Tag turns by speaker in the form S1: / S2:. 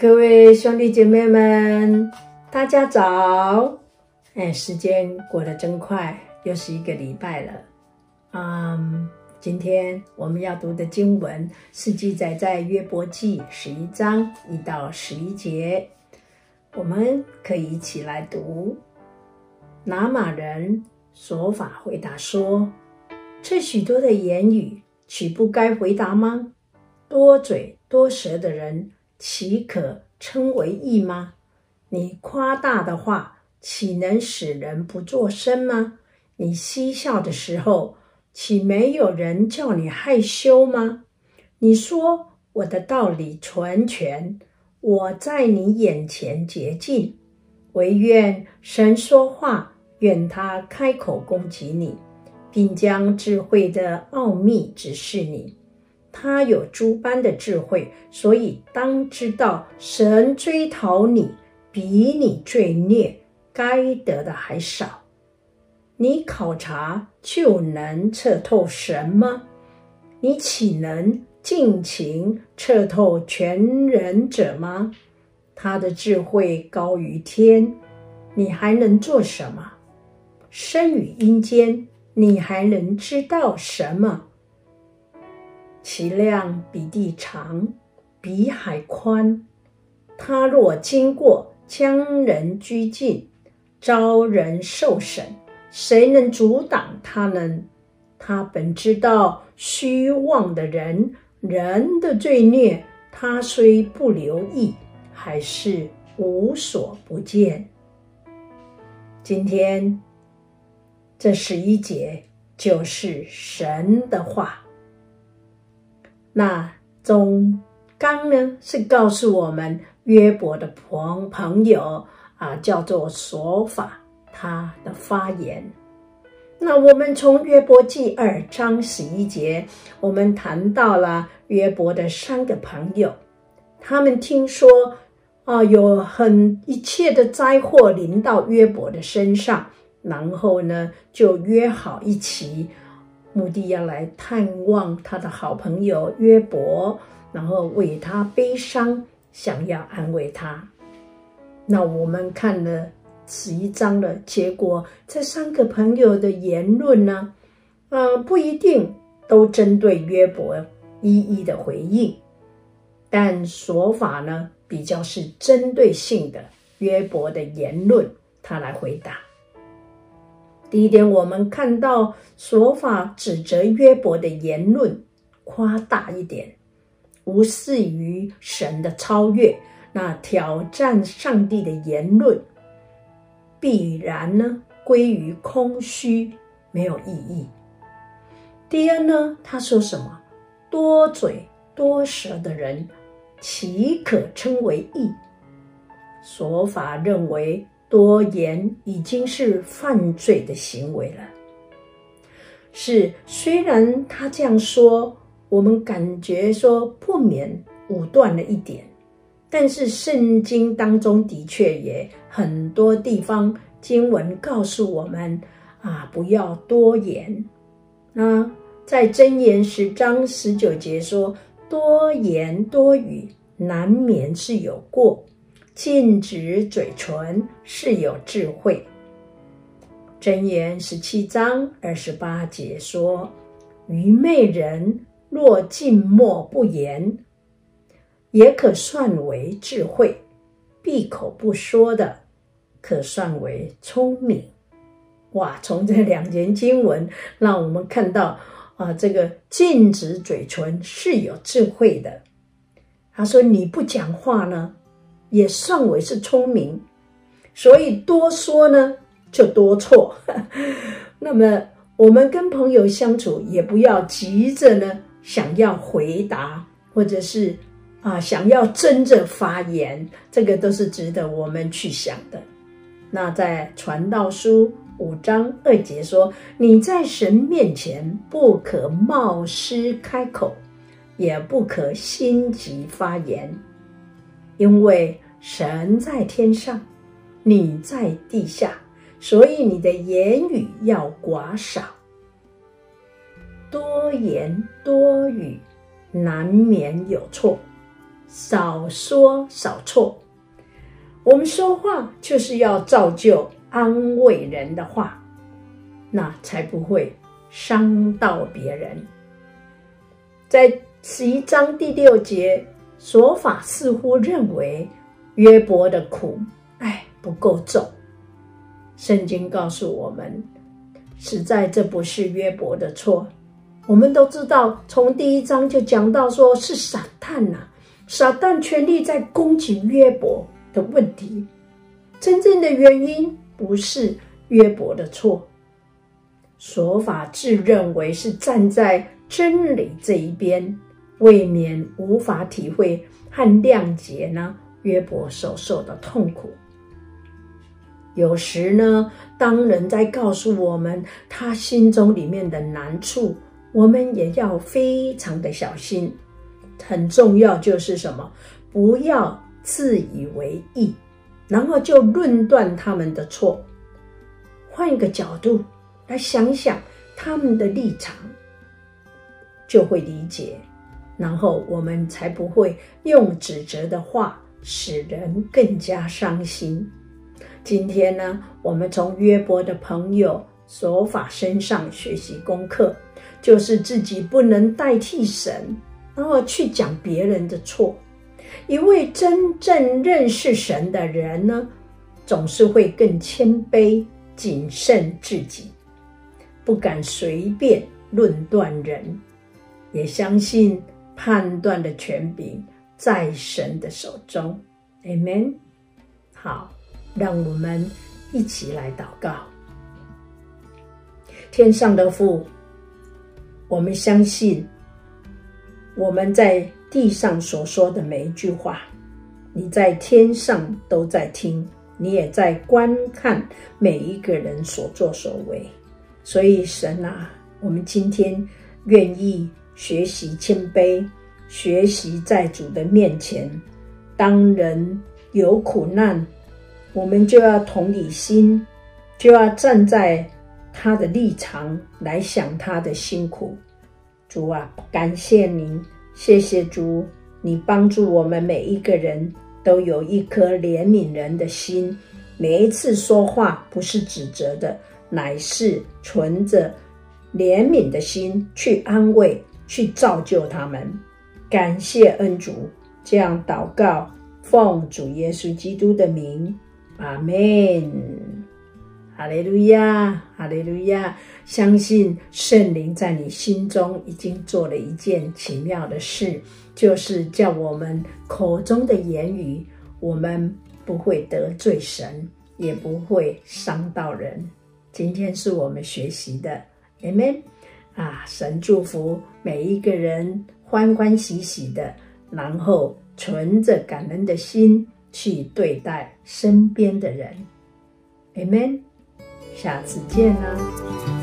S1: 各位兄弟姐妹们，大家早！哎，时间过得真快，又是一个礼拜了。嗯，今天我们要读的经文是记载在约伯记十一章一到十一节，我们可以一起来读。拿马人琐法回答说：“这许多的言语，岂不该回答吗？多嘴多舌的人。”岂可称为义吗？你夸大的话，岂能使人不作声吗？你嬉笑的时候，岂没有人叫你害羞吗？你说我的道理纯全，我在你眼前洁净，惟愿神说话，愿他开口攻击你，并将智慧的奥秘指示你。他有诸般的智慧，所以当知道，神追讨你，比你罪孽该得的还少。你考察就能测透神吗？你岂能尽情测透全人者吗？他的智慧高于天，你还能做什么？生于阴间，你还能知道什么？其量比地长，比海宽。他若经过，将人拘禁，招人受审，谁能阻挡他呢？他本知道虚妄的人，人的罪孽，他虽不留意，还是无所不见。今天这十一节就是神的话。那中纲呢，是告诉我们约伯的朋朋友啊，叫做琐法，他的发言。那我们从约伯记二章十一节，我们谈到了约伯的三个朋友，他们听说啊，有很一切的灾祸临到约伯的身上，然后呢，就约好一起。目的要来探望他的好朋友约伯，然后为他悲伤，想要安慰他。那我们看了十一章的结果，这三个朋友的言论呢，呃，不一定都针对约伯一一的回应，但说法呢，比较是针对性的约伯的言论，他来回答。第一点，我们看到琐法指责约伯的言论夸大一点，无视于神的超越，那挑战上帝的言论，必然呢归于空虚，没有意义。第二呢，他说什么？多嘴多舌的人，岂可称为义？琐法认为。多言已经是犯罪的行为了。是，虽然他这样说，我们感觉说不免武断了一点，但是圣经当中的确也很多地方经文告诉我们啊，不要多言。那在箴言十章十九节说，多言多语，难免是有过。禁止嘴唇是有智慧。箴言十七章二十八节说：“愚昧人若静默不言，也可算为智慧；闭口不说的，可算为聪明。”哇！从这两节经文，让我们看到啊，这个禁止嘴唇是有智慧的。他说：“你不讲话呢？”也算为是聪明，所以多说呢就多错。那么我们跟朋友相处，也不要急着呢想要回答，或者是啊想要争着发言，这个都是值得我们去想的。那在传道书五章二节说：“你在神面前不可冒失开口，也不可心急发言。”因为神在天上，你在地下，所以你的言语要寡少。多言多语，难免有错。少说少错。我们说话就是要造就安慰人的话，那才不会伤到别人。在十一章第六节，琐法似乎认为约伯的苦，哎，不够重。圣经告诉我们，实在这不是约伯的错。我们都知道，从第一章就讲到，说是撒旦呐、啊，撒旦权力在攻击约伯的问题。真正的原因不是约伯的错。琐法自认为是站在真理这一边，未免无法体会和谅解呢约伯所受的痛苦。有时呢，当人在告诉我们他心中里面的难处。我们也要非常的小心，很重要就是什么？不要自以为意，然后就论断他们的错。换一个角度来想想他们的立场，就会理解，然后我们才不会用指责的话使人更加伤心。今天呢，我们从约伯的朋友琐法身上学习功课。就是自己不能代替神，然后去讲别人的错。一位真正认识神的人呢，总是会更谦卑、谨慎自己，不敢随便论断人，也相信判断的权柄在神的手中。Amen。好，让我们一起来祷告。天上的父。我们相信，我们在地上所说的每一句话，你在天上都在听，你也在观看每一个人所作所为。所以，神啊，我们今天愿意学习谦卑，学习在主的面前，当人有苦难，我们就要同理心，就要站在。他的立场来想他的辛苦，主啊，感谢您，谢谢主，你帮助我们每一个人都有一颗怜悯人的心，每一次说话不是指责的，乃是存着怜悯的心去安慰、去造就他们。感谢恩主，这样祷告，奉主耶稣基督的名，阿门。哈利路亚，哈利路亚！相信圣灵在你心中已经做了一件奇妙的事，就是叫我们口中的言语，我们不会得罪神，也不会伤到人。今天是我们学习的，Amen 啊！神祝福每一个人，欢欢喜喜的，然后存着感恩的心去对待身边的人，Amen。下次见啦！